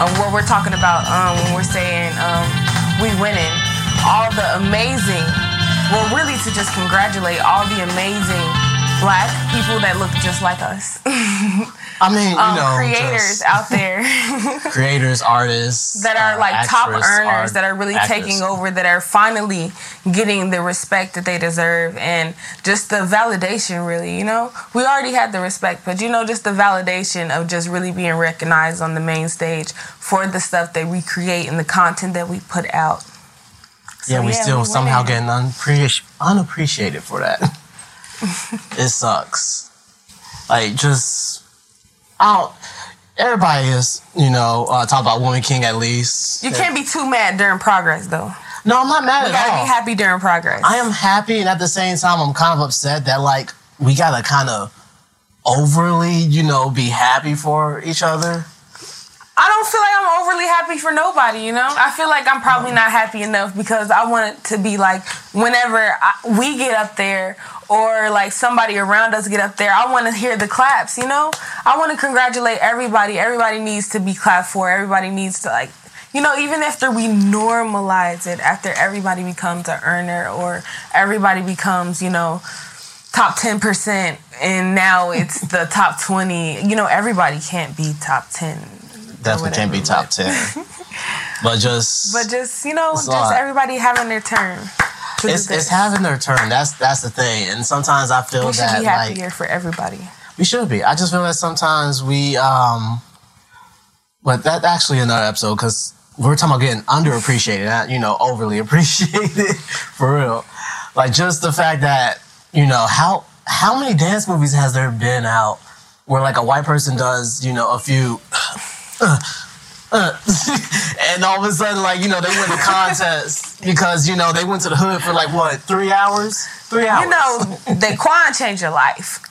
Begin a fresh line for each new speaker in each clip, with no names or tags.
uh, what we're talking about um, when we're saying um, we winning. All the amazing, well, really to just congratulate all the amazing black people that look just like us.
I mean, you
um,
know,
creators out there
creators, artists
that are
uh,
like top
actress,
earners
art-
that are really
actress.
taking over that are finally getting the respect that they deserve and just the validation really you know we already had the respect but you know just the validation of just really being recognized on the main stage for the stuff that we create and the content that we put out So,
Yeah, we still
we
somehow getting unappreci- unappreciated for that. it sucks. Like, just I don't. Everybody is, you know, uh, talk about Woman King at least.
you can't be too mad during progress though
No, I'm not mad
you
at
gotta
all.
be happy during progress
I am happy, and at the same time, I'm kind of upset that like we gotta kind of overly, you know, be happy for each other.
I don't feel like I'm overly happy for nobody, you know? I feel like I'm probably not happy enough because I want it to be like whenever I, we get up there or like somebody around us get up there, I want to hear the claps, you know? I want to congratulate everybody. Everybody needs to be clapped for. Everybody needs to like you know, even after we normalize it, after everybody becomes an earner or everybody becomes, you know, top 10% and now it's the top 20, you know, everybody can't be top 10
Definitely can't be top ten, but just
But just you know, just
lot.
everybody having their turn.
it's, it's having their turn. That's that's the thing. And sometimes I feel
we should
that
be
like
happier for everybody.
we should be. I just feel that sometimes we um, but that actually another episode because we're talking about getting underappreciated, not you know overly appreciated for real. Like just the fact that you know how how many dance movies has there been out where like a white person does you know a few. Uh, uh, and all of a sudden, like you know, they win the contest because you know they went to the hood for like what three hours, three hours.
You know, Daquan changed your life.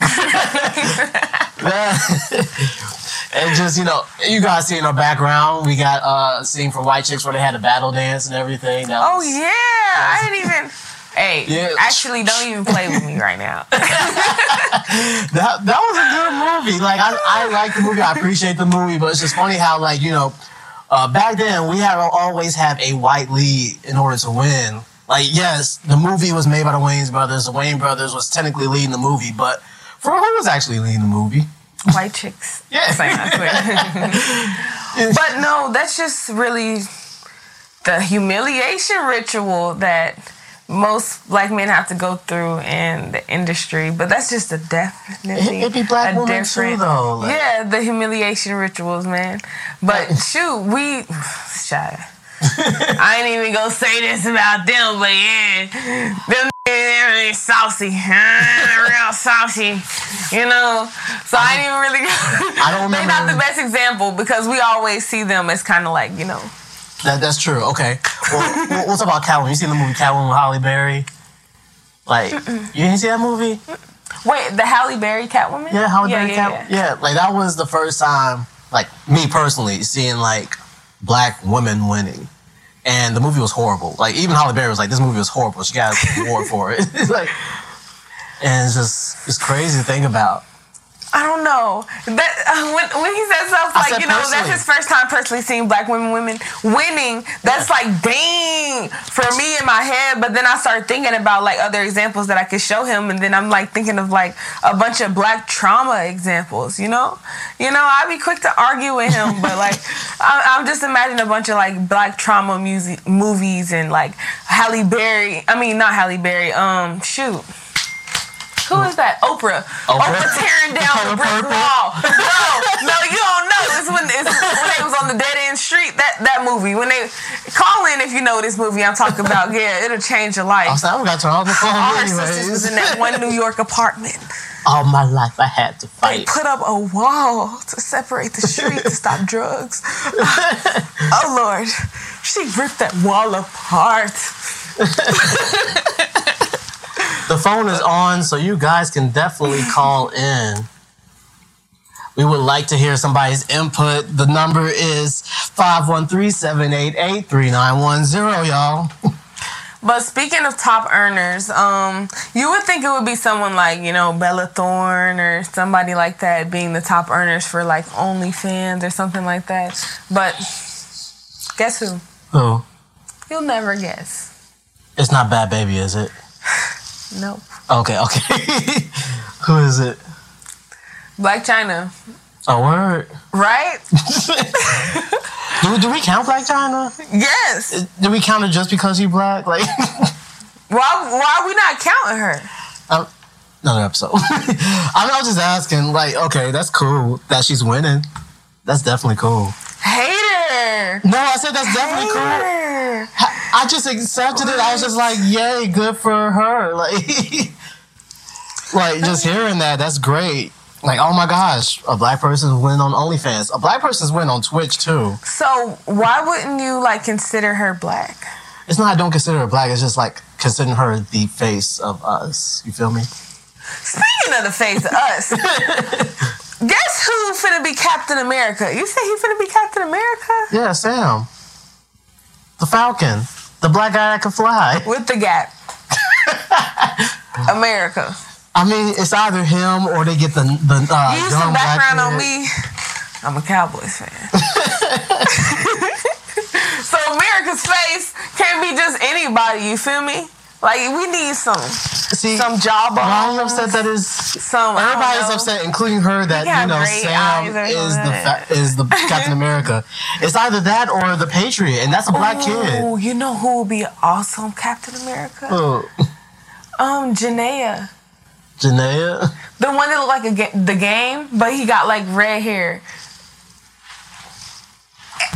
and just you know, you guys see in our background, we got uh, a scene from White Chicks where they had a battle dance and everything. That
Oh
was-
yeah, I didn't even. Hey,
Yeah.
actually, don't even play with me right now.
that that was a good movie. Like I, I like the movie, I appreciate the movie, but it's just funny how like you know, uh, back then we had to always have a white lead in order to win. Like yes, the movie was made by the Wayans brothers. The Wayne brothers was technically leading the movie, but for who was actually leading the movie?
White chicks.
Yeah.
But no, that's just really the humiliation ritual that most black men have to go through in the industry. But that's just a definitely
It- it be black
a
women too, though, like-
yeah, the humiliation rituals, man. But shoot, we shy. I ain't even gonna say this about them, but yeah, them they're saucy, real saucy, you know. So I ain't even really.
I don't
They're not the best example because we always see them as kind of like you know.
That, that's true. Okay. Well, we'll, talk about Catwoman. You seen the movie Catwoman with Halle Berry? Like, you didn't see that movie?
Wait, the Halle Berry Catwoman?
Yeah, Holly
yeah,
Berry
yeah,
Catwoman.
yeah.
Yeah. like that was the first time, like me personally, seeing like black women winning. And the movie was horrible. Like even Halle Berry was like, "This movie was horrible. She got an award for it." It's like, and it's just it's crazy to think about.
I don't know. That uh, when, when he said stuff like you know that's his first time personally seeing black women women winning. That's like dang for me in my head. But then I started thinking about like other examples that I could show him, and then I'm like thinking of like a bunch of black trauma examples. You know, you know I'd be quick to argue with him, but like I, I'm just imagining a bunch of like black trauma music movies and like Halle Berry. I mean not Halle Berry. Um, shoot. Who is that? Oprah.
Oprah?
Oprah tearing down the brick wall. No, no, you don't know. It's when it's when they was on the dead end street. That that movie. When they call in if you know this movie I'm talking about. Yeah, it'll change your life.
Oh, like, I got to turn the phone
All her sisters was in that one New York apartment.
All my life I had to fight.
They put up a wall to separate the street to stop drugs. oh Lord, she ripped that wall apart.
The phone is on, so you guys can definitely call in. We would like to hear somebody's input. The number is 513-788-3910, y'all.
But speaking of top earners, um, you would think it would be someone like, you know, Bella Thorne or somebody like that being the top earners for like OnlyFans or something like that. But guess who?
Who?
You'll never guess.
It's not Bhad Bhabie, is it?
Nope.
Okay, okay. Who is it?
Blac Chyna.
A word.
Right?
Do, do we count Blac Chyna?
yes.
Do we count her just because she's black? Like,
Why why are we not counting her?
um, another episode. I mean, I was just asking. Like, okay, that's cool that she's winning. That's definitely cool. No, I said that's definitely cool. I just accepted it. I was just like, yay, good for her. Like, like just hearing that, that's great. Like, oh my gosh, a black person's win on OnlyFans. A black person's win on Twitch too.
So why wouldn't you like consider her black?
It's not I don't consider her black. It's just like considering her the face of us. You feel me?
Speaking of the face of us, guess who finna be Captain America? You say he finna be Captain America?
Yeah, Sam, the Falcon, the black guy that can fly.
With the gap. America.
I mean, it's either him or they get the the uh,
Use some background on me. I'm a Cowboys fan. so America's face can't be just anybody, you feel me? Like we need some
See,
some
are you upset that is
some
Everybody's upset, including her, that you know Sam is the fa- is the Captain America. It's either that or the Patriot, and that's a black kid.
Oh, you know who would be awesome Captain America?
Oh,
Um, Janaea.
Janaea.
The one that looked like a ga- the game, but he got like red hair.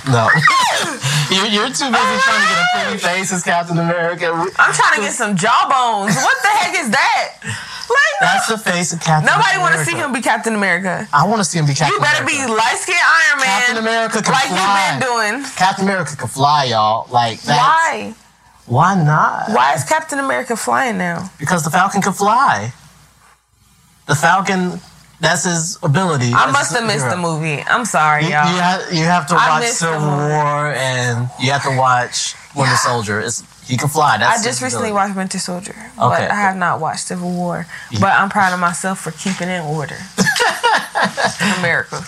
No, you're, you're too busy trying to get a pretty face as Captain America.
I'm trying to get some jawbones. What the heck is that? Like,
That's the face of Captain.
nobody want to see him be Captain America.
I want to see him be Captain.
You better be
America.
light skinned Iron Man.
Captain America can
like
fly.
you've been doing.
Captain America can fly, y'all. Like that's,
Why?
Why not?
Why is Captain America flying now?
Because the Falcon can fly. The Falcon, that's his ability.
I must have missed the movie. I'm sorry,
You, you,
y'all.
have, you have to watch Civil. War and you have to watch Winter Soldier. It's, he can fly. That's
I just recently
ability.
watched Winter Soldier, but
Okay.
I have not watched Civil War. But I'm proud of myself for keeping in order. America.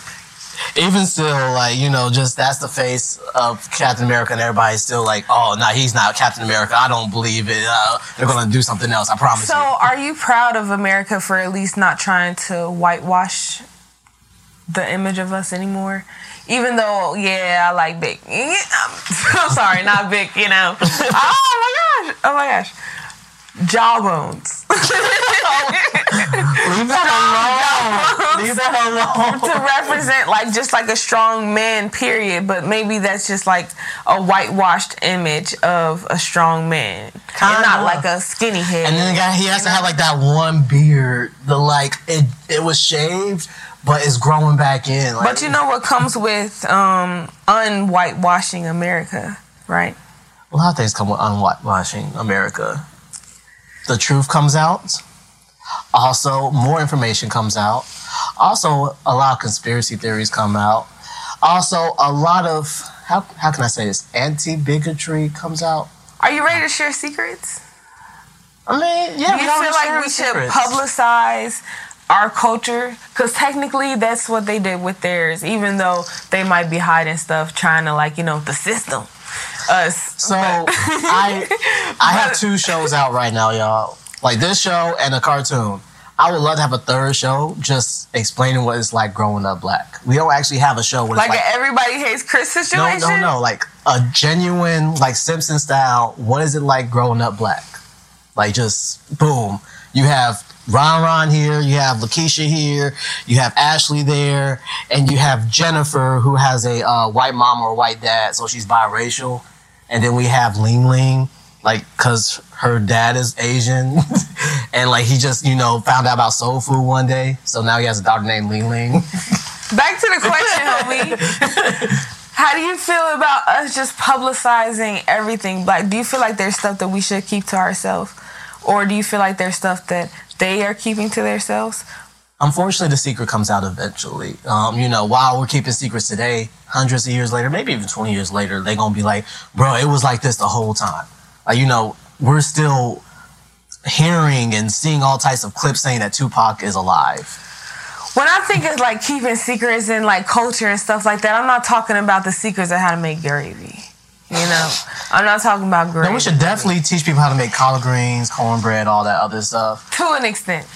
Even still, like, you know, just that's the face of Captain America and everybody's still like, oh, no, he's not Captain America. I don't believe it. Uh, they're going to do something else. I promise
So,
you.
are you proud of America for at least not trying to whitewash the image of us anymore? Even though, yeah, I like Vic. I'm, I'm sorry, not Vic. You know. Oh my gosh! Oh my gosh! Jawbones.
Leave that alone. Leave that alone.
to represent like just like a strong man period but maybe that's just like a whitewashed image of a strong man and
Kinda.
not like a skinny head
And then the guy, he has to have like that one beard. The like it it was shaved, but it's growing back in. Like,
but you know what comes with um unwhitewashing america right
a lot of things come with unwhitewashing America. The truth comes out. Also, more information comes out. Also, a lot of conspiracy theories come out. Also, a lot of how how can I say this? Anti bigotry comes out.
are you ready to share secrets
I mean, yeah,
do
we
you feel like we should
secrets.
publicize our culture because technically that's what they did with theirs even though they might be hiding stuff trying to like you know the system us
So I I have two shows out right now, y'all. Like this show and a cartoon. I would love to have a third show just explaining what it's like growing up black. We don't actually have a show where it's
like,
like,
everybody hates Chris situation.
no, no, no. like a genuine like Simpson style. What is it like growing up black? Like just boom. You have Ron Ron here, you have Lakeisha here, you have Ashley there, and you have Jennifer who has a uh, white mom or white dad, so she's biracial. And then we have Ling Ling, like, cause her dad is Asian, and like he just you know found out about soul food one day, so now he has a daughter named Ling Ling.
Back to the question, homie. How do you feel about us just publicizing everything Like, Do you feel like there's stuff that we should keep to ourselves, or do you feel like there's stuff that they are keeping to themselves?
unfortunately, the secret comes out eventually. Um, you know, while we're keeping secrets today, hundreds of years later, maybe even 20 years later, they're to be like, bro, it was like this the whole time. Like, you know, we're still hearing and seeing all types of clips saying that Tupac is alive.
When I think of like keeping secrets and like culture and stuff like that, I'm not talking about the secrets of how to make gravy. You know, I'm not talking about gravy.
Then we should definitely teach people how to make collard greens, cornbread, all that other stuff.
to an extent.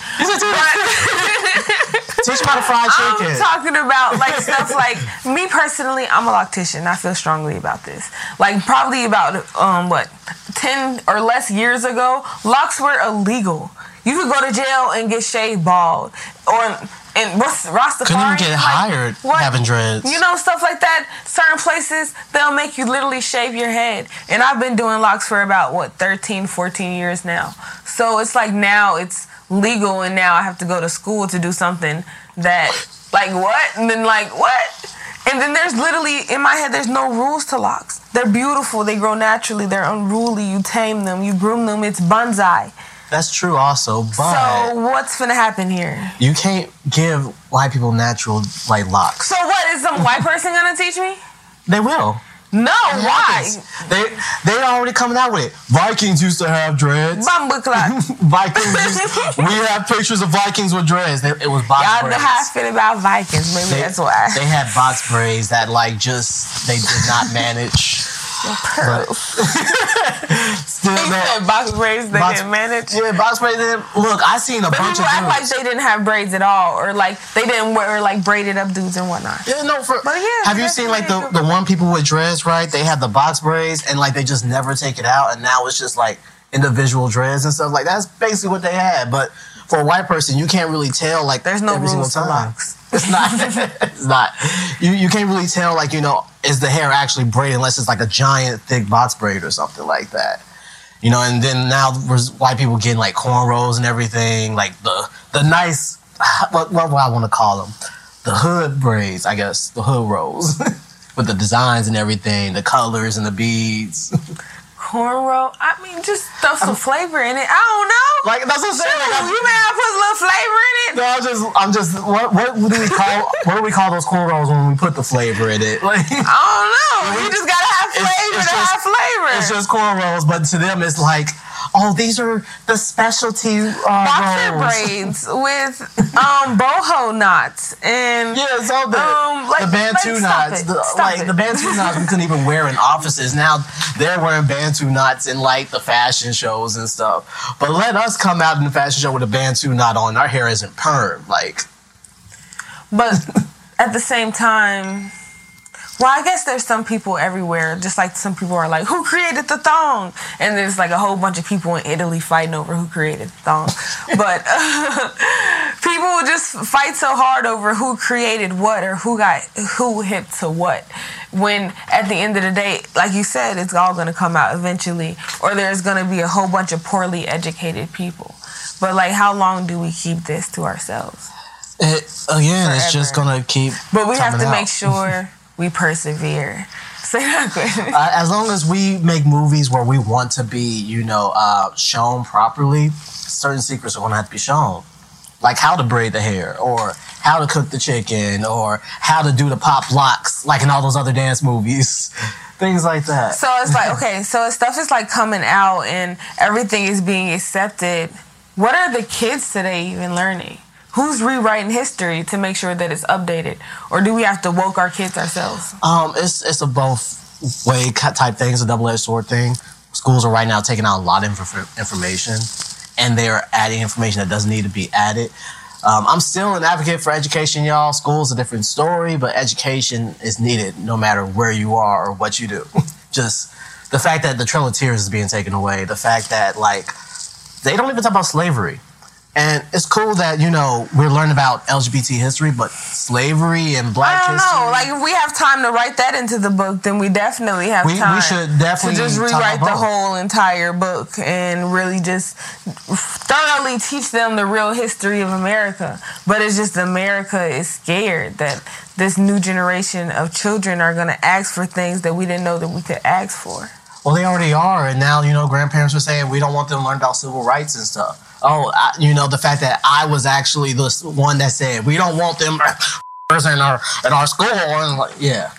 Teach them how to fry chicken.
I'm talking about like stuff like me personally. I'm a loctician. I feel strongly about this. Like probably about um what ten or less years ago, locks were illegal. You could go to jail and get shaved bald, or and what's Rastafari?
Couldn't even get
like,
hired
what?
having dreads.
You know, stuff like that. Certain places, they'll make you literally shave your head. And I've been doing locks for about, what, 13, 14 years now. So it's like now it's legal, and now I have to go to school to do something that, like, what? And then, like, what? And then there's literally, in my head, there's no rules to locks. They're beautiful, they grow naturally, they're unruly, you tame them, you groom them, it's bonsai.
That's true also, but
So what's gonna happen here?
you can't give white people natural like locks.
So what, is some white person gonna teach me?
They will.
No, why?
They they already coming out with it. Vikings used to have dreads.
Bumble clock.
Vikings. used- we have pictures of Vikings with dreads. They, it was box
Y'all know how I feel about Vikings. Maybe
They,
that's why.
they had box braids that like just they did not manage.
Pearls.
Still,
said box braids they
Box-
didn't manage.
yeah, box braids. Didn't, look, I seen a
But
bunch
people
of
act like they didn't have braids at all, or like they didn't wear like braided up dudes and whatnot.
Yeah, no, for,
But yeah,
have you seen like the, the one people with dreads, right? They have the box braids and like they just never take it out, and now it's just like individual dreads and stuff. Like that's basically what they had. But for a white person, you can't really tell. Like
There's no
every single
rules for
time.
locks.
It's not. it's not. You you can't really tell. Like you know, is the hair actually braided unless it's like a giant thick box braid or something like that. You know, and then now white people getting like cornrows and everything, like the the nice what what do I want to call them? The hood braids, I guess, the hood rolls with the designs and everything, the colors and the beads.
Cornrow. I mean, just throw some flavor in it. I don't know.
Like that's what I'm saying. Like, I'm,
you may have put a little flavor in it.
no, I'm just, I'm just. What, what do we call? what do we call those cornrows when we put the flavor in it? Like,
I don't know. You just gotta have
It's-
flavor
it's
to
just-
have flavor.
it's just cornrows, but to them it's like, oh, these are the specialty uh,
boxer braids with um boho knots and
Yeah, it's all the,
Um, like-
the Bantu
like,
knots. The, like
it.
the Bantu knots we couldn't even wear in offices. Now they're wearing Bantu knots in like the fashion shows and stuff. But let us come out in the fashion show with a Bantu knot on. Our hair isn't perm. Like
But at the same time, well, I guess there's some people everywhere, just like some people are like, who created the thong? And there's like a whole bunch of people in Italy fighting over who created the thong. but people will just fight so hard over who created what or who got who hit to what. When at the end of the day, like you said, it's all going to come out eventually, or there's going to be a whole bunch of poorly educated people. But like, how long do we keep this to ourselves?
it, again, it's just gonna keep.
But we have to
out.
make sure we persevere. Say that question.
Uh, as long as we make movies where we want to be, you know, uh, shown properly, certain secrets are going to have to be shown. Like how to braid the hair, or how to cook the chicken, or how to do the pop locks, like in all those other dance movies. Things like that.
So it's like, okay, so stuff is like coming out and everything is being accepted. What are the kids today even learning? Who's rewriting history to make sure that it's updated? Or do we have to woke our kids ourselves?
Um, it's it's a both way type thing. It's a double edged sword thing. Schools are right now taking out a lot of inf- information, and they are adding information that doesn't need to be added. Um, I'm still an advocate for education, y'all. School's a different story, but education is needed no matter where you are or what you do. Just the fact that the Trail of Tears is being taken away, the fact that like they don't even talk about slavery. And it's cool that, you know, we're learning about LGBT history, but slavery and black
I don't
history.
know. Like, if we have time to write that into the book, then we definitely have
We- we should definitely
to just rewrite the whole entire book and really just thoroughly teach them the real history of America. But it's just America is scared that this new generation of children are going to ask for things that we didn't know that we could ask for.
Well, they already are, and now you know grandparents are saying we don't want them to learn about civil rights and stuff. Oh, I, you know, the fact that I was actually the one that said we don't want them in our in our school, and like, yeah,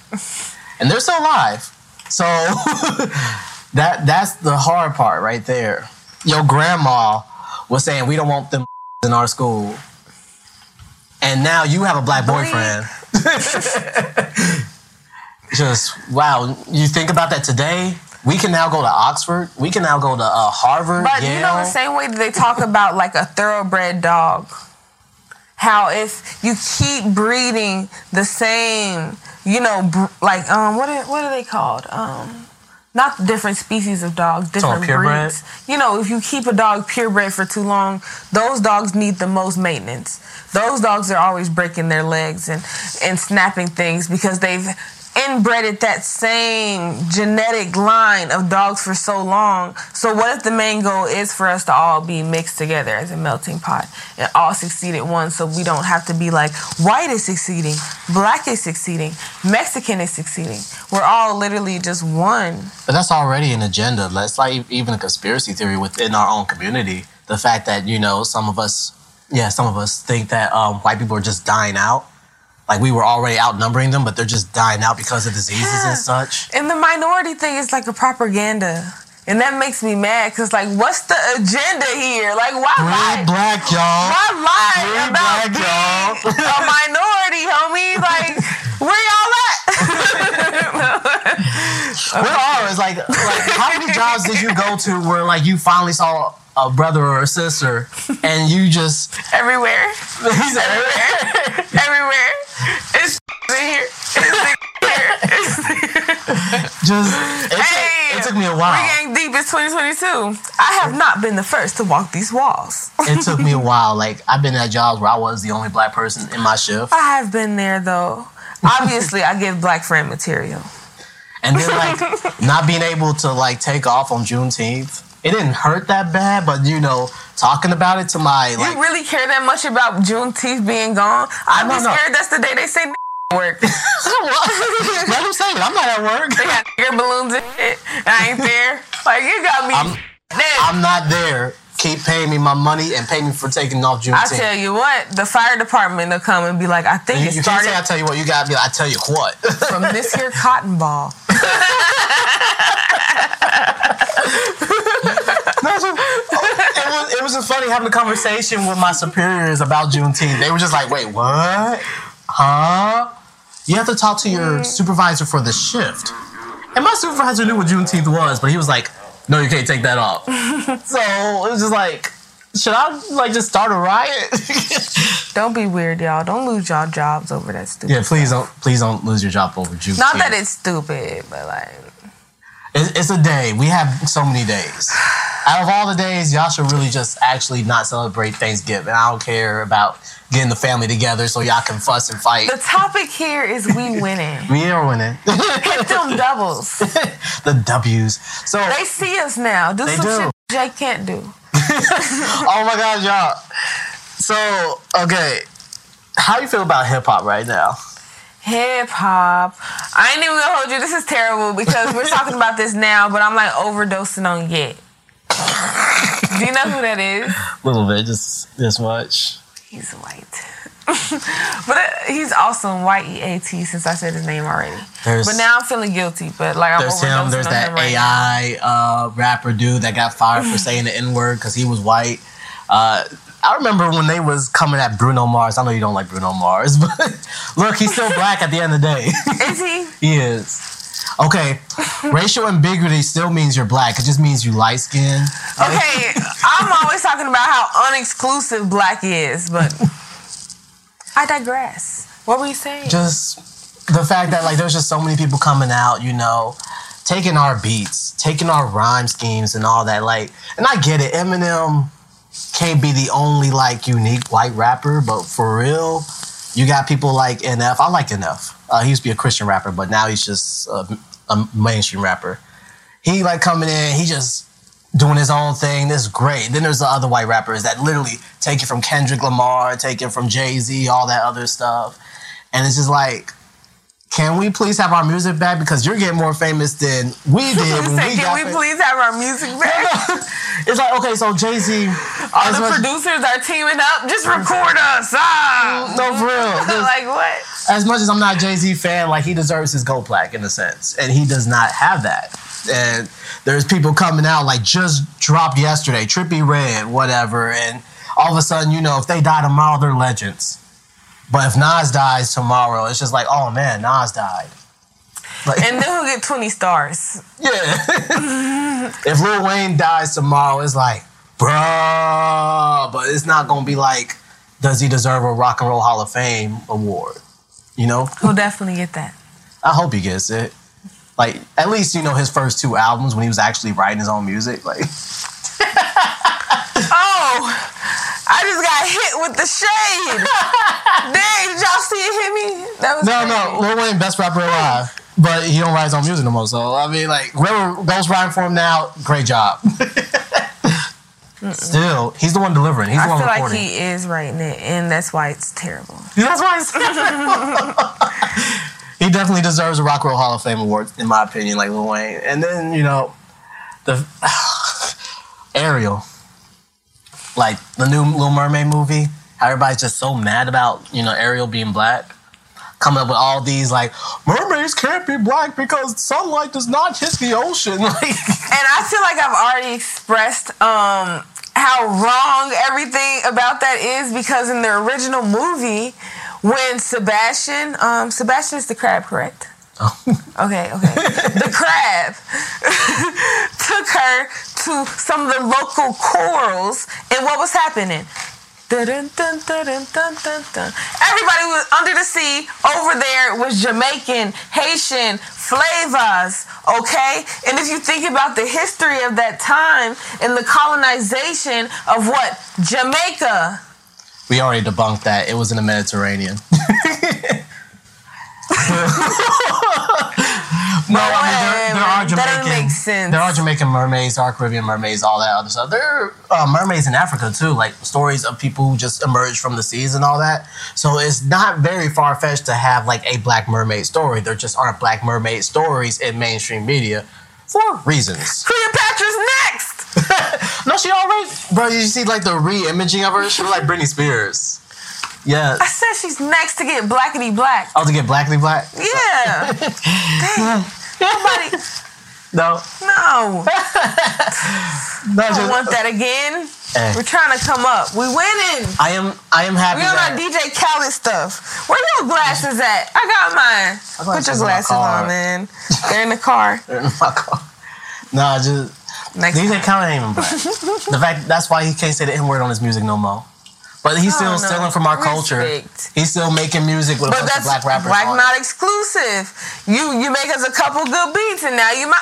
and they're still alive. So that that's the hard part right there. Your grandma was saying we don't want them in our school, and now you have a black boyfriend. Just wow, you think about that today. We can now go to Oxford. We can now go to uh, Harvard.
But
Yale.
you know the same way that they talk about like a thoroughbred dog. How if you keep breeding the same, you know, br- like um, what are, what are they called? Um, not different species of dogs, different breeds. You know, if you keep a dog purebred for too long, those dogs need the most maintenance. Those dogs are always breaking their legs and and snapping things because they've inbreded that same genetic line of dogs for so long. So what if the main goal is for us to all be mixed together as a melting pot and all succeed at once so we don't have to be like white is succeeding, black is succeeding, Mexican is succeeding. We're all literally just one.
But that's already an agenda. That's like even a conspiracy theory within our own community. The fact that you know some of us, yeah, some of us think that um, white people are just dying out. Like we were already outnumbering them, but they're just dying out because of diseases
Yeah.
and such.
And the minority thing is like a propaganda. And that makes me mad because, like, what's the agenda here? Like, why lie?
Free black y'all.
Why lie
Free
about
black
being
y'all.
a minority, homie? Like, where y'all at?
Where are it's like like how many jobs did you go to where like you finally saw a brother or a sister and you just
Everywhere.
he's
Everywhere. Everywhere. It's in here. It's in here. It's
just it, took,
Hey,
it took me a while.
We gang deep. It's 2022. I have not been the first to walk these walls.
it took me a while. Like I've been at jobs where I was the only black person in my shift.
I have been there though. Obviously, I give black friend material.
And then like not being able to like take off on Juneteenth. It didn't hurt that bad, but you know, talking about it to my like
you really care that much about Juneteenth being gone? I'd be
No, no.
scared that's the day they say work.
Let him say it. I'm not at work.
they got balloons and shit, and I ain't there. Like you got me.
I'm- I'm not there. Keep paying me my money and pay me for taking off Juneteenth.
I tell you what, the fire department will come and be like, I think
you,
it
you can't say I tell you what. You gotta be like, I tell you what.
from this here cotton ball.
No, so- it was it was just funny having a conversation with my superiors about Juneteenth. They were just like, "Wait, what? Huh? You have to talk to your mm. supervisor for the shift." And my supervisor knew what Juneteenth was, but he was like, "No, you can't take that off." so it was just like, should I like just start a riot?
Don't be weird, y'all. Don't lose y'all jobs over that stupid.
yeah, please don't please don't lose your job over juice.
Not that it's stupid, but like,
It's, a day. We have so many days. Out of all the days, y'all should really just actually not celebrate Thanksgiving. I don't care about getting the family together so y'all can fuss and fight.
the topic here is we winning.
We are winning.
Hit them doubles.
the W's. So,
They see us now. Do
They
some
do.
shit Jake can't do.
oh my gosh, y'all. So, okay. How you feel about hip hop right now?
Hip hop. I ain't even gonna hold you. This is terrible because we're talking about this now, but I'm like overdosing on Yeat. Do you know who that is?
A little bit, just this much.
He's white. but uh, he's awesome, Y E A T, since I said his name already.
There's-
but now I'm feeling guilty. But like I'm
There's him. There's that
him right.
AI uh, rapper dude that got fired for saying the N word because he was white. Uh, I remember when they was coming at Bruno Mars. I know you don't like Bruno Mars, but look, he's still black at the end of the day.
Is he?
he is. Okay, racial ambiguity still means you're black. It just means you light skinned.
Okay, I'm always talking about how unexclusive black is, but I digress. What were you saying?
just the fact that like there's just so many people coming out, you know, taking our beats, taking our rhyme schemes and all that. Like, and I get it, Eminem can't be the only like unique white rapper, but for real, you got people like NF. I like NF. Uh, he used to be a Christian rapper, but now he's just a, a mainstream rapper. He like coming in, he just doing his own thing. This is great. Then there's the other white rappers that literally take it from Kendrick Lamar, take it from Jay Z, all that other stuff. And it's just like, can we please have our music back because you're getting more famous than we did when
Say,
we
can we
fam-
please have our music back?
It's like okay, so Jay Z.
All the producers are teaming up. Just record us. Ah.
no, for real.
Like what?
as much as I'm not a Jay Z fan, like he deserves his gold plaque in a sense, and he does not have that. And there's people coming out like just dropped yesterday, Trippie Redd, whatever, and all of a sudden, you know, if they die tomorrow, they're legends. But if Nas dies tomorrow, it's just like, oh man, Nas died. Like,
And then he'll get 20 stars.
yeah. if Lil Wayne dies tomorrow, it's like, bruh. But it's not gonna be like, does he deserve a Rock and Roll Hall of Fame award? You know?
He'll definitely get that.
I hope he gets it. Like at least you know his first two albums when he was actually writing his own music. Like
Oh, I just got hit with the shade. Dang, did y'all see it hit me? That was
no, no, Lil Wayne best rapper alive, but he don't write his own music no more. So I mean, like whoever goes writing for him now, great job. Still, he's the one delivering. He's the
I
one
feel like he is writing it, and that's why it's terrible.
That's why it's he definitely deserves a Rock Roll Hall of Fame award, in my opinion, like Lil Wayne. And then you know, the Ariel, like the new Little Mermaid movie. How everybody's just so mad about you know Ariel being black, coming up with all these like mermaids can't be black because sunlight does not hit the ocean. Like,
And I feel like I've already expressed um, how wrong everything about that is because in the original movie, when Sebastian, um, Sebastian is the crab, correct? Oh. Okay, okay. the crab took her to some of the local corals, and what was happening? Dun, dun, dun. Everybody was under the sea. Over there was Jamaican, Haitian, flavors, okay? And if you think about the history of that time and the colonization of what? Jamaica.
we already debunked that it was in the Mediterranean. No, I mean there, there are Jamaican.
doesn't make sense.
There are Jamaican mermaids, there are Caribbean mermaids, all that other stuff. There are uh, mermaids in Africa too, like stories of people who just emerged from the seas and all that. So it's not very far fetched to have like a black mermaid story. There just aren't black mermaid stories in mainstream media for reasons.
Cleopatra's next.
No, she already, bro. You see like the re-imaging of her. She look like Britney Spears. Yeah.
I said she's next to get blackety black.
Oh, to get blackly black.
Yeah. Dang. Nobody.
No,
No.
no,
I don't want that again.
Eh.
We're trying to come up. We winning.
I am, I am happy
We on our. DJ Khaled stuff. Where your glasses at? I got mine. Put your glasses on, man. They're in the car.
They're in my car. Nah, just
Next
DJ. Khaled ain't even black. the fact that's why he can't say the N word on his music no more. But he's still
Oh, no.
stealing from our culture. He's still making music with a bunch of black rappers.
black
on
not exclusive. You you make us a couple good beats and now you might.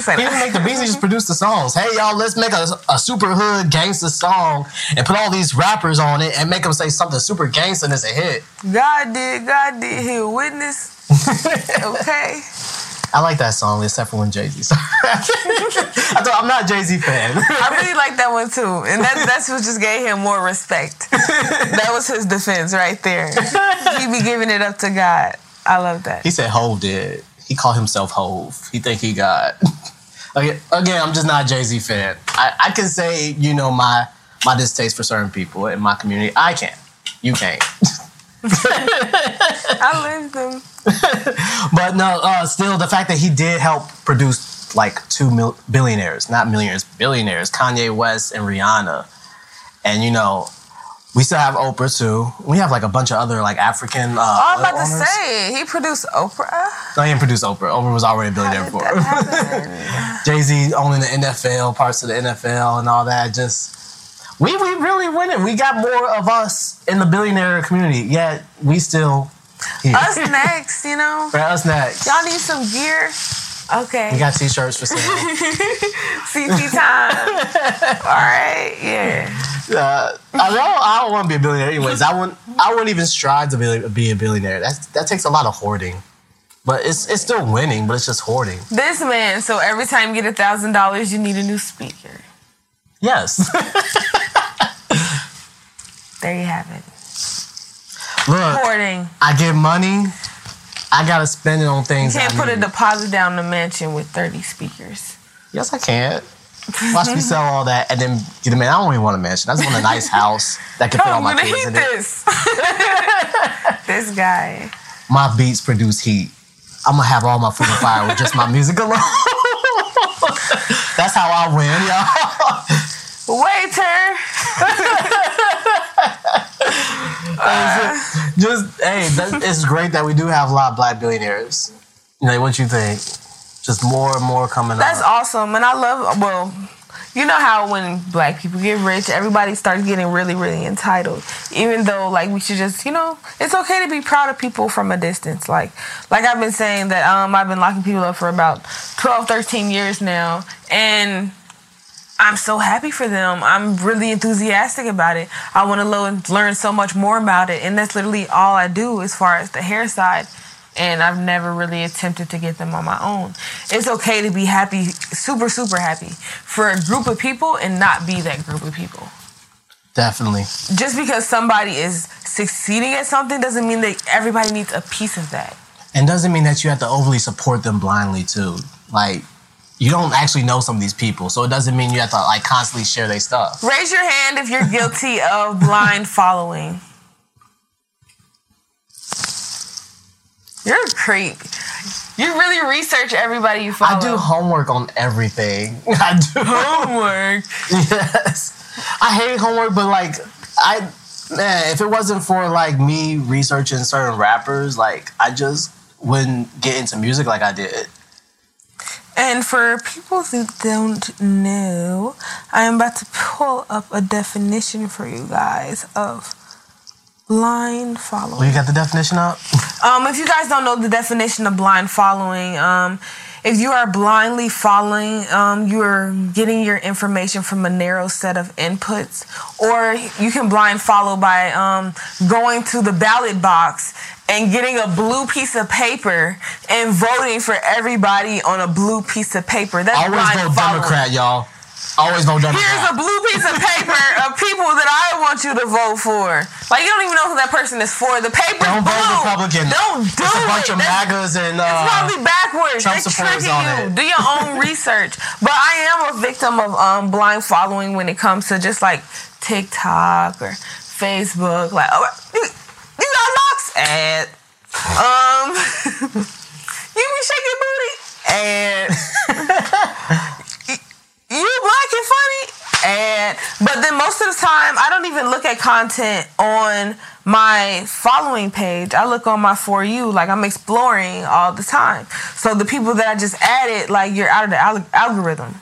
He didn't make the beats, he just produced the songs. Hey, y'all, let's make a, a super hood gangster song and put all these rappers on it and make them say something super gangster and it's a hit.
God did, God did. He a witness. Okay.
I like that song, except for when Jay Z. I thought I'm not a Jay Z fan.
I really like that one too, and that that's what just gave him more respect. That was his defense right there. He be giving it up to God. I love that.
he said Hove did. He called himself Hove. He think he got. again, again, I'm just not a Jay Z fan. I, I can say, you know, my my distaste for certain people in my community. I can. You can't.
I lived them.
But no, uh, still, the fact that he did help produce like two mil- billionaires, not millionaires, billionaires, Kanye West and Rihanna. And, you know, we still have Oprah too. We have like a bunch of other like African. Uh,
Oh, I'm about to say he produced Oprah.
No, he didn't produce Oprah. Oprah was already a billionaire before. Jay Z owning the NFL, parts of the NFL, and all that. Just we we really winning. We got more of us in the billionaire community. Yet we still here.
Us next, you know.
For us next.
Y'all need some gear. Okay.
We got t-shirts for sale.
CT time. All right. Yeah.
uh, I don't. I don't want to be a billionaire. Anyways, I wouldn't. I wouldn't even strive to be, be a billionaire. That's that takes a lot of hoarding. But it's it's still winning. But it's just hoarding.
This man. So every time you get a thousand dollars, you need a new speaker.
Yes.
There you have it.
Look,
Hoarding.
I get money. I gotta spend it on things.
You
can't
put a deposit down the mansion with 30 speakers.
Yes, I can. Watch me sell all that and then get a man. I don't even want a mansion. I just want a nice house that can fit all my kids in it.
this. this guy.
My beats produce heat. I'm gonna have all my food and fire with just my music alone. That's how I win, y'all.
Waiter.
Just hey, that, it's great that we do have a lot of black billionaires. Know what you think? Just more and more coming
That's awesome. And I love, well, you know how when black people get rich, everybody starts getting really, really entitled. Even though, like, we should just, you know, it's okay to be proud of people from a distance. Like, like I've been saying that um, I've been locking people up for about 12, 13 years now. And I'm so happy for them. I'm really enthusiastic about it. I want to lo- learn so much more about it. And that's literally all I do as far as the hair side. And I've never really attempted to get them on my own. It's okay to be happy, super, super happy for a group of people and not be that group of people.
Definitely.
Just because somebody is succeeding at something doesn't mean that everybody needs a piece of that.
And doesn't mean that you have to overly support them blindly too. Like you don't actually know some of these people, so it doesn't mean you have to like constantly share their stuff.
Raise your hand if you're guilty of blind following. You're a creep. You really research everybody you follow.
I do homework on everything. I do
homework.
yes. I hate homework, but like I man, if it wasn't for like me researching certain rappers, like I just wouldn't get into music like I did.
And for people who don't know, I am about to pull up a definition for you guys of blind following.
Well, you got the definition up?
Um, if you guys don't know the definition of blind following, um, if you are blindly following, um, you're getting your information from a narrow set of inputs, or you can blind follow by um, going to the ballot box and getting a blue piece of paper and voting for everybody on a blue piece of paper. That's
Always vote
following.
Democrat, y'all. Always vote Democrat.
Here's a blue piece of paper of people that I want you to vote for. Like you don't even know who that person is for. The paper's
Don't vote. Republican.
Don't do
It's a bunch
it.
of MAGAs and
it's
uh,
probably backwards.
Trump
They're
supporters
tricking
on
you.
it.
Do your own research. But I am a victim of um, blind following when it comes to just like TikTok or Facebook. Like, oh, you, you got Ad. Um, you be shaking booty? Ad. you black and funny? And but then most of the time I don't even look at content on my following page. I look on my for you, like I'm exploring all the time. So the people that I just added, like you're out of the al- algorithm.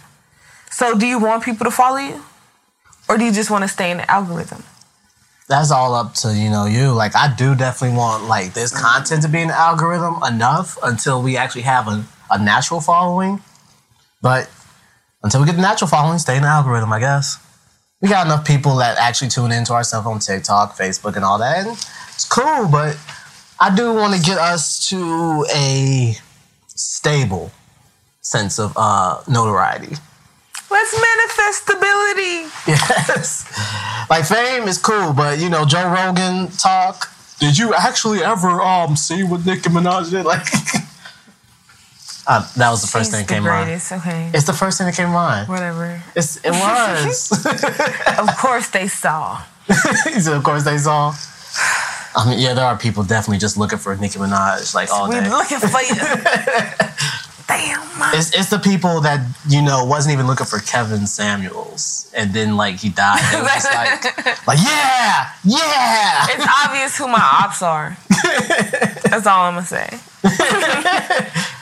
So do you want people to follow you? Or do you just want to stay in the algorithm?
That's all up to you know you. Like I do definitely want like this content to be in the algorithm enough until we actually have a, a natural following. But until we get the natural following, stay in the algorithm, I guess. We got enough people that actually tune into our stuff on TikTok, Facebook, and all that. And it's cool, but I do want to get us to a stable sense of uh, notoriety.
Let's manifest stability.
Yes. Like fame is cool, but you know, Joe Rogan talk. Did you actually ever um see what Nicki Minaj did? Like uh, that was the first
She's
thing that came to mind.
Okay.
It's the first thing that came on.
Whatever.
It's, it was.
of course they saw.
he said, of course they saw. I mean, yeah, there are people definitely just looking for Nicki Minaj like all
We
day.
looking for you. Damn.
It's, it's the people that you know wasn't even looking for Kevin Samuels, and then like he died. Were just like, like yeah, yeah.
It's obvious who my ops are. That's all I'm gonna say.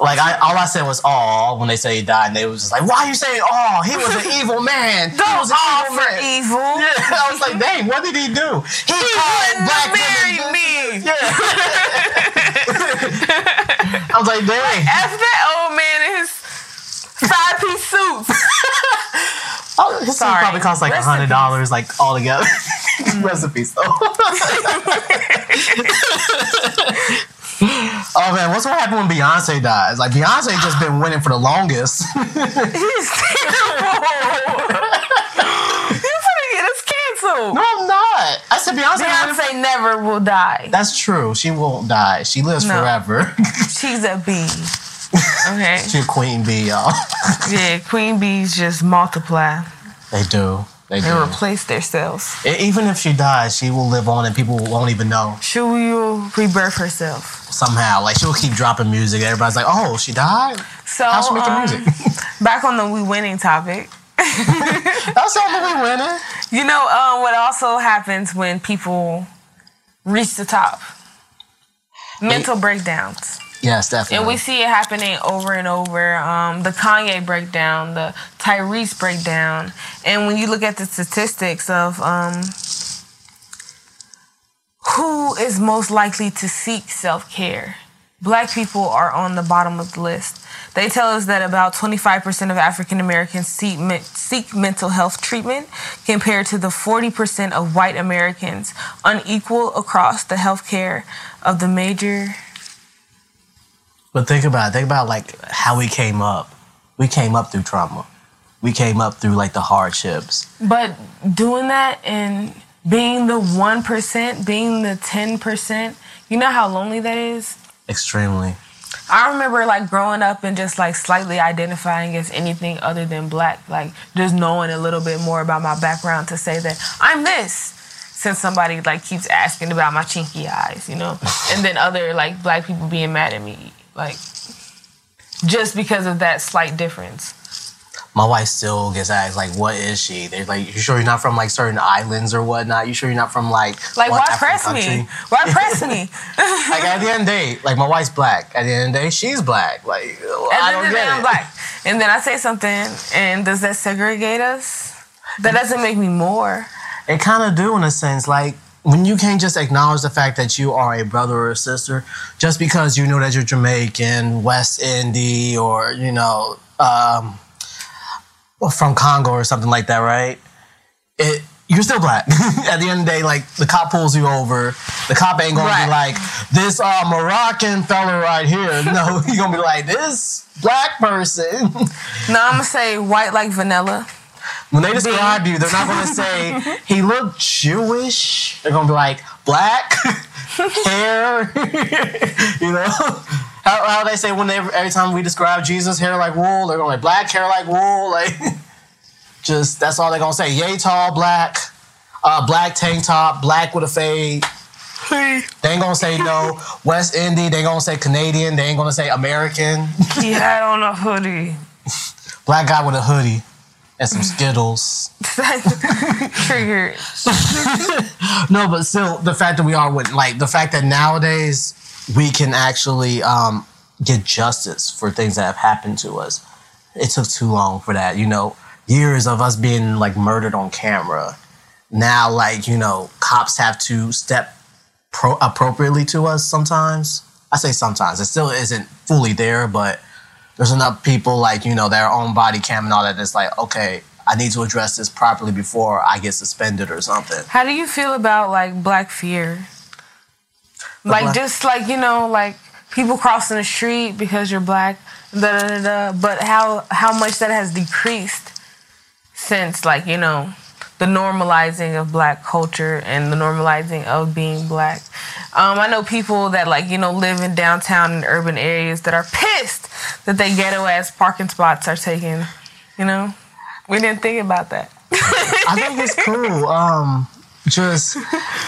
Like I, all I said was "all" when they say he died, and they was just like, "Why are you saying all? He was an evil man. he
Don't
was an
all
evil
for
man."
evil.
Yeah, I was like, "Dang, what did he do? He,
He
called black
marry
women."
me.
Yeah. I was like, "Dang."
F that old man in his five piece suits.
Oh, his suit probably cost like hundred dollars, like all together. Recipes though. oh man, what's gonna happen when Beyonce dies? Like Beyonce just been winning for the longest.
He's terrible. you finna get us canceled.
no, I'm not. I said Beyonce,
Beyonce never will die.
That's true. She won't die. She lives
No.
forever.
She's a bee. Okay.
She's a queen bee, y'all.
Yeah, queen bees just multiply
They do. They do.
replace their cells.
E- Even if she dies, she will live on and people won't even know
She will rebirth herself.
Somehow. Like she'll keep dropping music. Everybody's like, "Oh, she died."
So
How's she making
um,
music?
back on the we winning topic.
That's something we winning.
You know um, what also happens when people reach the top? Mental breakdowns.
Yes, definitely.
And we see it happening over and over. Um, the Kanye breakdown, the Tyrese breakdown. And when you look at the statistics of um, who is most likely to seek self care, black people are on the bottom of the list. They tell us that about 25% of African Americans seek, me- seek mental health treatment compared to the 40% of white Americans, unequal across the healthcare of the major
But think about it. Think about like how we came up. We came up through trauma. We came up through like the hardships.
But doing that and being the 1%, being the 10%, you know how lonely that is?
Extremely.
I remember like growing up and just like slightly identifying as anything other than black, like just knowing a little bit more about my background to say that I'm this. Since somebody like keeps asking about my chinky eyes, you know, and then other like black people being mad at me, like just because of that slight difference.
My wife still gets asked like, "What is she?" They're like, "You sure you're not from like certain islands or whatnot? You sure you're not from like
Like,
one
why press me? Why press me?
like at the end of the day, like my wife's black. At the end of the day, she's black. Like
And
I don't
they
get
I'm black. And then I say something, and does that segregate us? That doesn't make me more.
It kind of do in a sense, like when you can't just acknowledge the fact that you are a brother or a sister, just because you know that you're Jamaican, West Indie, or you know, um, or from Congo or something like that, right? It you're still black. At the end of the day, like the cop pulls you over, the cop ain't gonna
Right.
be like this uh, Moroccan fella right here. No, he gonna be like this black person.
No, I'm gonna say white like vanilla.
When they describe you, they're not to say he looked Jewish. They're to be like black hair. you know how, how they say when they every time we describe Jesus, hair like wool. They're going to like black hair like wool. Like just that's all they're going to say. Yay tall, black, uh, black tank top, black with a fade. They ain't gonna say no West Indie. They ain't gonna say Canadian. They ain't gonna say American.
He had on a hoodie.
Black guy with a hoodie and some Skittles.
Triggered.
No, but still, the fact that we are with, like, the fact that nowadays we can actually um, get justice for things that have happened to us. It took too long for that, you know, years of us being like murdered on camera. Now, like, you know, cops have to step pro- appropriately to us sometimes. I say sometimes. It still isn't fully there, but there's enough people, like, you know, their own body cam and all that. It's like, okay, I need to address this properly before I get suspended or something.
How do you feel about like black fear? Like
black-
just like you know, like people crossing the street because you're black. Da, da, da, da, but how how much that has decreased since like you know the normalizing of black culture and the normalizing of being black. Um, I know people that like you know live in downtown and urban areas that are pissed that they ghetto ass parking spots are taken. You know, we didn't think about that.
I think it's cool. Um, just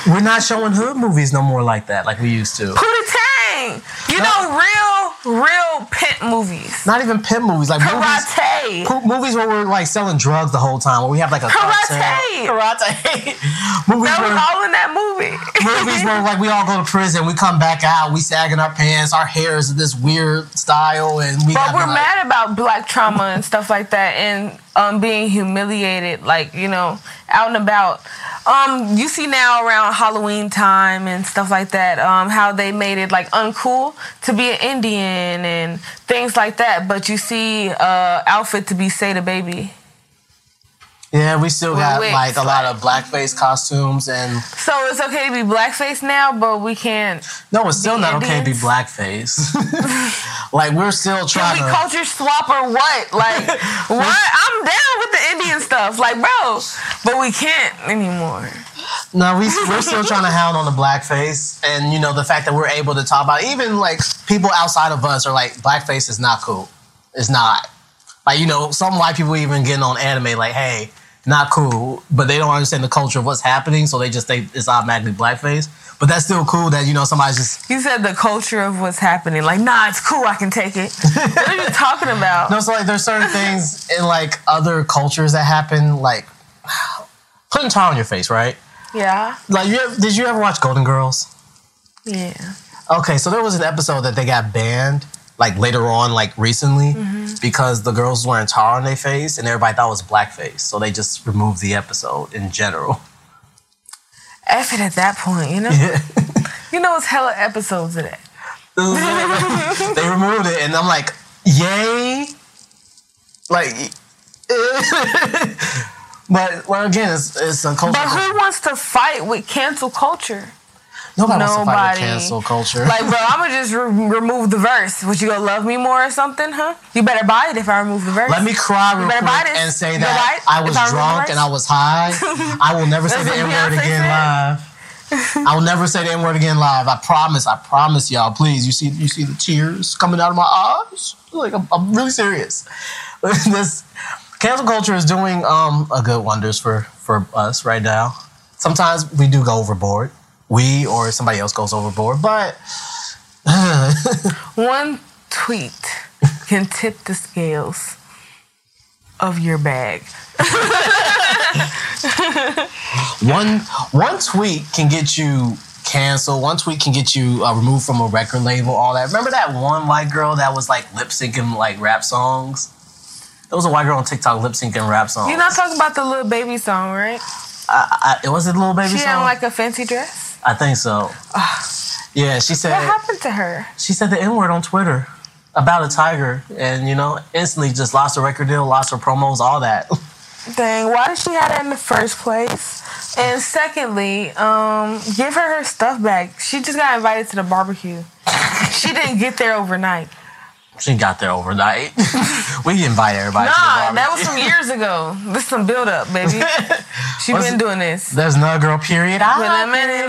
we're not showing hood movies no more like that, like we used to.
Pootie Tang. You know, real, real pimp movies.
Not even pimp movies, like movies,
Karate.
po- movies where we're like selling drugs the whole time, where we have like a
Karate.
cartel. Karate. movies
That was
where
all in that movie.
movies where like we all go to prison, we come back out, we sagging our pants, our hair is this weird style, and we.
But
have
we're
like,
mad about black trauma and stuff like that, and um, being humiliated, like you know, out and about. Um, you see now around Halloween time and stuff like that, um, how they made it like uncool to be an Indian and things like that. But you see, uh, outfit to be say baby.
Yeah, we still got
wigs,
like a lot of blackface costumes, and
So it's okay to be blackface now, but we can't.
no, it's still not okay to be blackface. like we're still
Can
trying
we
to.
culture swap or what? Like, what? I'm down with the Indian stuff, like, bro, but we can't anymore.
No, we we're still trying to hound on the blackface, and you know the fact that we're able to talk about it. even like people outside of us are like blackface is not cool. It's not like you know some white people even getting on anime like hey not cool, but they don't understand the culture of what's happening, so they just think it's automatically blackface. But that's still cool that you know somebody's just
You said the culture of what's happening. Like, nah, it's cool. I can take it. what are you talking about?
no. So like there's certain things in like other cultures that happen like putting tar on your face, right?
Yeah.
Like you ever, did you ever watch Golden Girls?
Yeah.
Okay, so there was an episode that they got banned like later on, like recently, mm-hmm. because the girls wearing tar on their face and everybody thought it was blackface. So they just removed the episode in general.
F it at that point, you know? You know, it's hella episodes of that.
they removed it, and I'm like, yay! Like, but well, again, it's, it's a culture.
But who wants to fight with cancel culture?
Nobody, wants to fight
Nobody.
cancel culture.
Like, bro, I'm gonna just re- remove the verse. Would you go love me more or something, huh? You better buy it if I remove the verse.
Let me cry real quick and say that I was
I
drunk and I was high. I will never say the N word again live. I will never say the N word again live. I promise. I promise y'all. Please, you see, you see the tears coming out of my eyes. Like I'm, I'm really serious. this cancel culture is doing um a good wonders for for us right now. Sometimes we do go overboard. We or somebody else goes overboard, but
One tweet can tip the scales of your bag.
One one tweet can get you canceled. One tweet can get you uh, removed from a record label. All that. Remember that one white girl that was like lip syncing like rap songs? There was a white girl on TikTok lip syncing rap songs.
You're not talking about the little baby song, right?
I, I, it was a little baby
She
song.
She had like a fancy dress.
I think so. yeah, she said
What happened to her?
she said the N word on Twitter about a tiger, and you know instantly just lost her record deal, lost her promos, all that.
Dang, why did she have that in the first place? And secondly, um, give her her stuff back. She just got invited to the barbecue. she didn't get there overnight.
She got there overnight. we invite everybody. to the
Nah, that was some years ago. This is some build up, baby. She been doing this.
There's another girl. Period. Ah, I
With a minute,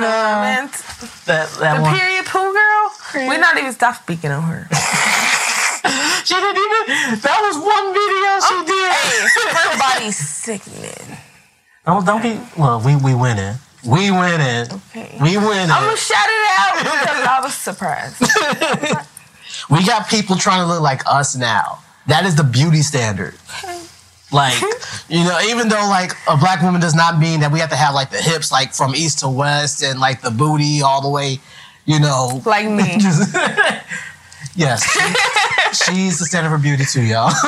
that that
The
one.
period poo girl? We not even stop speaking on her.
She didn't even. That was one video she oh, did.
Hey, her body's sickening.
Don't don't be. Well, we we winning. We winning.
Okay.
We winning.
I'm gonna shout it out because I was surprised.
We got people trying to look like us now. That is the beauty standard. Like, you know, even though like a black woman does not mean that we have to have like the hips like from east to west and like the booty all the way, you know.
Like me.
Yes. she- she's the standard for beauty too, y'all.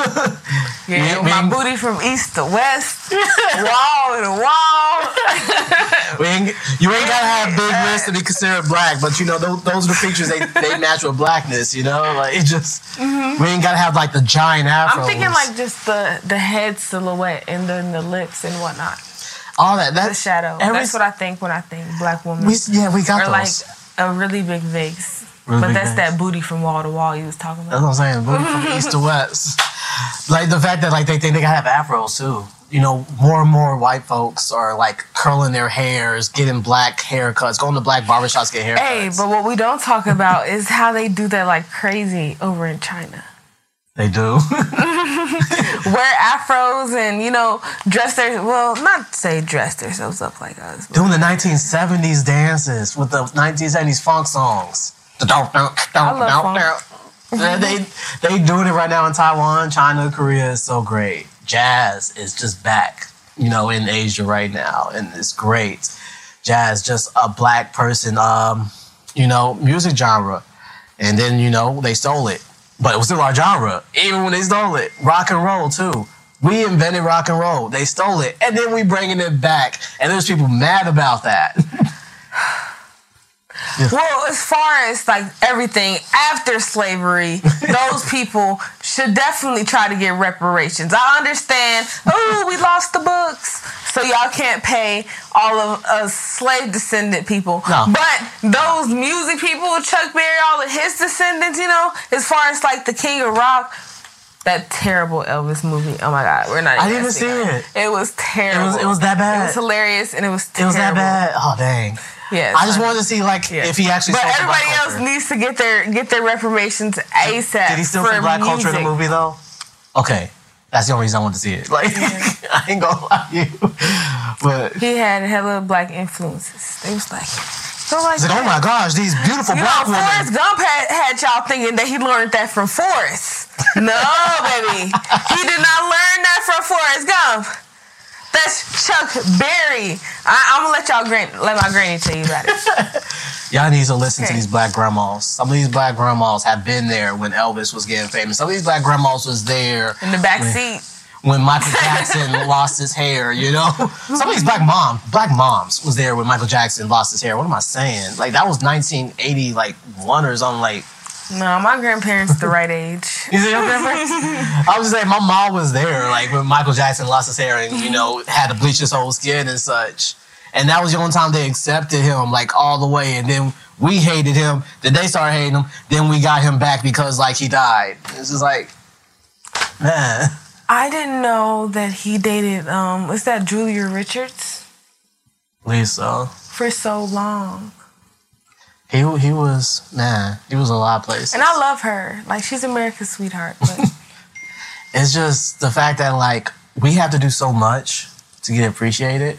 Yeah, my booty from east to west, wall to wall.
We ain't, you ain't gotta have big lips to be considered black, but you know those, those are the features they, they match with blackness. You know, like it just mm-hmm. we ain't gotta have like the giant afros.
I'm thinking like just the the head silhouette and then the lips and whatnot.
all that.
The
That
shadow.
Every,
That's what I think when I think black woman.
we yeah we got
or
those.
like a really big vase.
Really
but that's that booty from wall to wall you was talking about.
That's what I'm saying. Booty from east to west. Like the fact that like they think they gotta have afros too. You know, more and more white folks are like curling their hairs, getting black haircuts, going to black barbershops get haircuts.
Hey, but what we don't talk about is how they do that like crazy over in China.
they do.
Wear afros and, you know, dress their well, not say dress themselves up like us.
Doing the 1970s dances with the 1970s funk songs. I
love
they they doing it right now in Taiwan, China, Korea. is so great. Jazz is just back, you know, in Asia right now, and it's great. Jazz, just a black person, um, you know, music genre, and then you know they stole it, but it was still our genre, even when they stole it. Rock and roll too. We invented rock and roll. They stole it, and then we bringing it back, and there's people mad about that.
Well, as far as like everything after slavery, those people should definitely try to get reparations. I understand, oh, we lost the books. So y'all can't pay all of us slave descendant people.
No.
But those music people, Chuck Berry, all of his descendants, you know, as far as like the King of Rock, that terrible Elvis movie. Oh my god, we're not.
I didn't see
it. It was terrible.
It was- it was that bad?
It was hilarious and it was.
It was that bad. Oh dang!
Yes.
I just wanted to see like
Yeah.
if he actually.
But everybody else needs to get their get their reparations ASAP.
Did he still
for
from black culture in the movie though? Okay, that's the only reason I wanted to see it. Like I ain't gonna lie to you, but
He had hella black influences. They was like, so like,
like oh my gosh, these beautiful
you
black
know,
women.
Forrest Gump had, had y'all thinking that he learned that from Forrest. No, baby, he did not learn that from Forrest Gump. That's Chuck Berry. I, I'm gonna let y'all gran- let my granny tell you about it.
Y'all need to listen to these black grandmas. Some of these black grandmas have been there when Elvis was getting famous. Some of these black grandmas was there
In the back seat.
when Michael Jackson lost his hair, you know? Some of these black mom, black moms was there when Michael Jackson lost his hair. What am I saying? Like that was 1980 like one or something like
No, my grandparents the right age.
you see your grandparents? I was just saying my mom was there like when Michael Jackson lost his hair and you know had to bleach his whole skin and such. And that was the only time they accepted him like all the way and then we hated him, then they started hating him, then we got him back because like he died. It's just like man.
I didn't know that he dated um what's that Julia Richards
Lisa.
for so long.
He he was man. He was a lot of places.
And I love her. Like she's America's sweetheart. But
It's just the fact that like we have to do so much to get appreciated,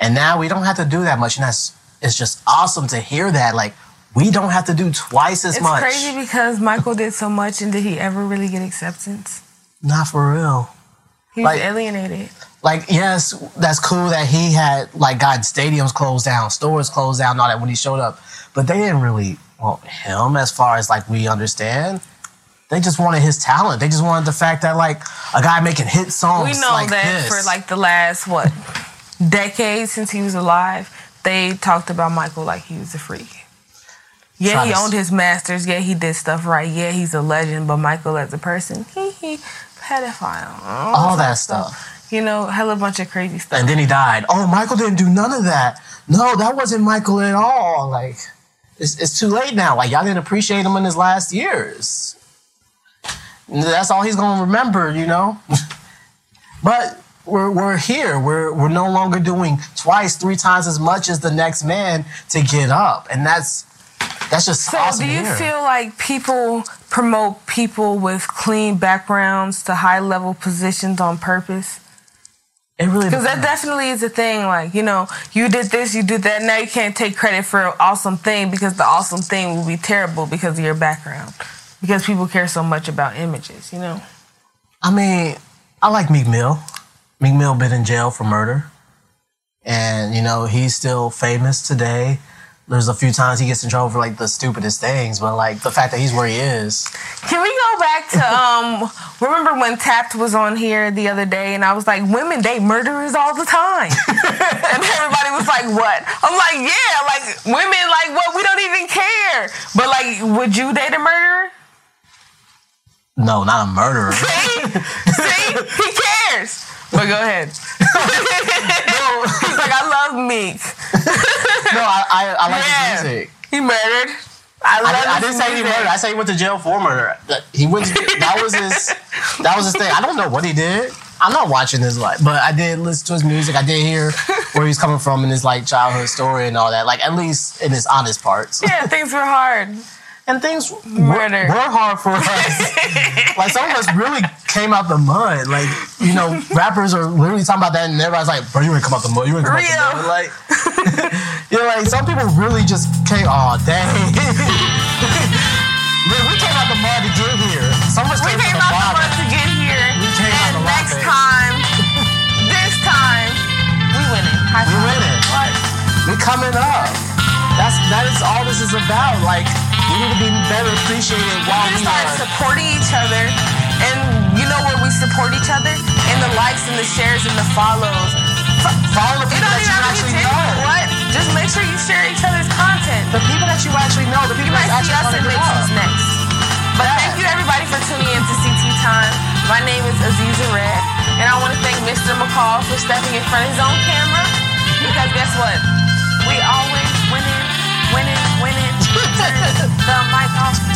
and now we don't have to do that much, and that's it's just awesome to hear that. Like we don't have to do twice as
it's
much.
It's crazy because Michael did so much and did he ever really get acceptance?
Not for real.
He was
Like-
alienated.
Like yes, that's cool that he had like got stadiums closed down, stores closed down, all that when he showed up, but they didn't really want him as far as like we understand. They just wanted his talent. They just wanted the fact that like a guy making hit songs.
We know
like
that
this.
for like the last what decade since he was alive, they talked about Michael like he was a freak. Yeah, he owned his masters. Yeah, he did stuff right. Yeah, he's a legend. But Michael as a person, he he pedophile.
all that stuff.
You know, hella bunch of crazy stuff.
and then he died. Oh, Michael didn't do none of that. No, that wasn't Michael at all. Like, it's, it's too late now. Like, y'all didn't appreciate him in his last years. That's all he's gonna remember, you know. but we're we're here. We're we're no longer doing twice, three times as much as the next man to get up, and that's that's just
So,
awesome.
do you
hear.
feel like people promote people with clean backgrounds to high level positions on purpose?
It really
Because that definitely is a thing. Like, you know, you did this, you did that. Now you can't take credit for an awesome thing because the awesome thing will be terrible because of your background. Because people care so much about images, you know?
I mean, I like Meek Mill. Meek Mill been in jail for murder. And, you know, he's still famous today. There's a few times he gets in trouble for like the stupidest things, but like the fact that he's where he is.
Can we go back to um remember when Tapped was on here the other day and I was like, women date murderers all the time. and everybody was like, What? I'm like, Yeah, like women like what we don't even care. But like, would you date a murderer?
No, not a murderer.
See? See? He cares. But go ahead. no. He's like, I love Meek.
no, I, I, I like
Yeah.
his music.
He murdered. I
I, I didn't say he murdered. I said he went to jail for murder. That- He went. To, that was his. That was his thing. I don't know what he did. I'm not watching his life, but I did listen to his music. I did hear where he's coming from in his like childhood story and all that. Like at least in his honest parts.
Yeah, things were hard.
And things were, were hard for us. like some of us really came out the mud. Like you know, rappers are literally talking about that, and everybody's like, "Bro, you ain't come out the mud. You ain't come out the mud." Like, you know, like some people really just came. Oh dang! Look, we came out the mud to get here. Some of us
We
came,
came
from the
out the mud to get here.
We came out
and
the
next
rock
time, this time, we winning. High
We winning.
What?
We're coming up. That's that is all this is about. Like we need to be better appreciated while
We
we
start
are.
supporting each other, and you know where we support each other in the likes and the shares and the follows.
Follow the people
don't
that
even
you actually know.
What? Just make sure you share each other's content.
The people that you actually know. The people that
You
people
might see us in
wanna get
Matrix
up.
next. But
Yeah.
thank you everybody for tuning in to CT Time. My name is Aziza Red, and I want to thank Mr. McCall for stepping in front of his own camera. Because guess what? We always winning, winning, The mic off.